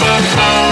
Bye.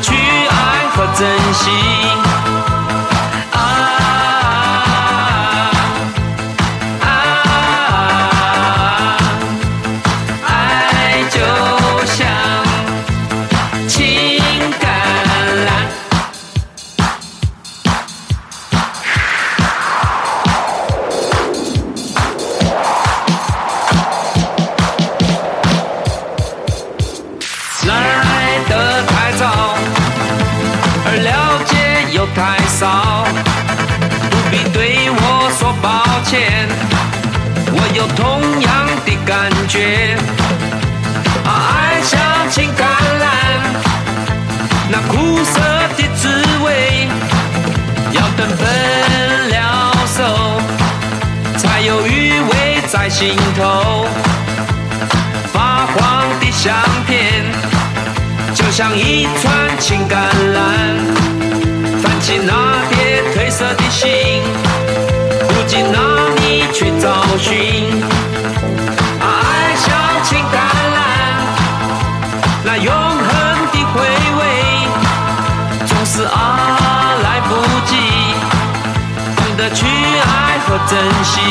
去爱和珍惜。珍惜。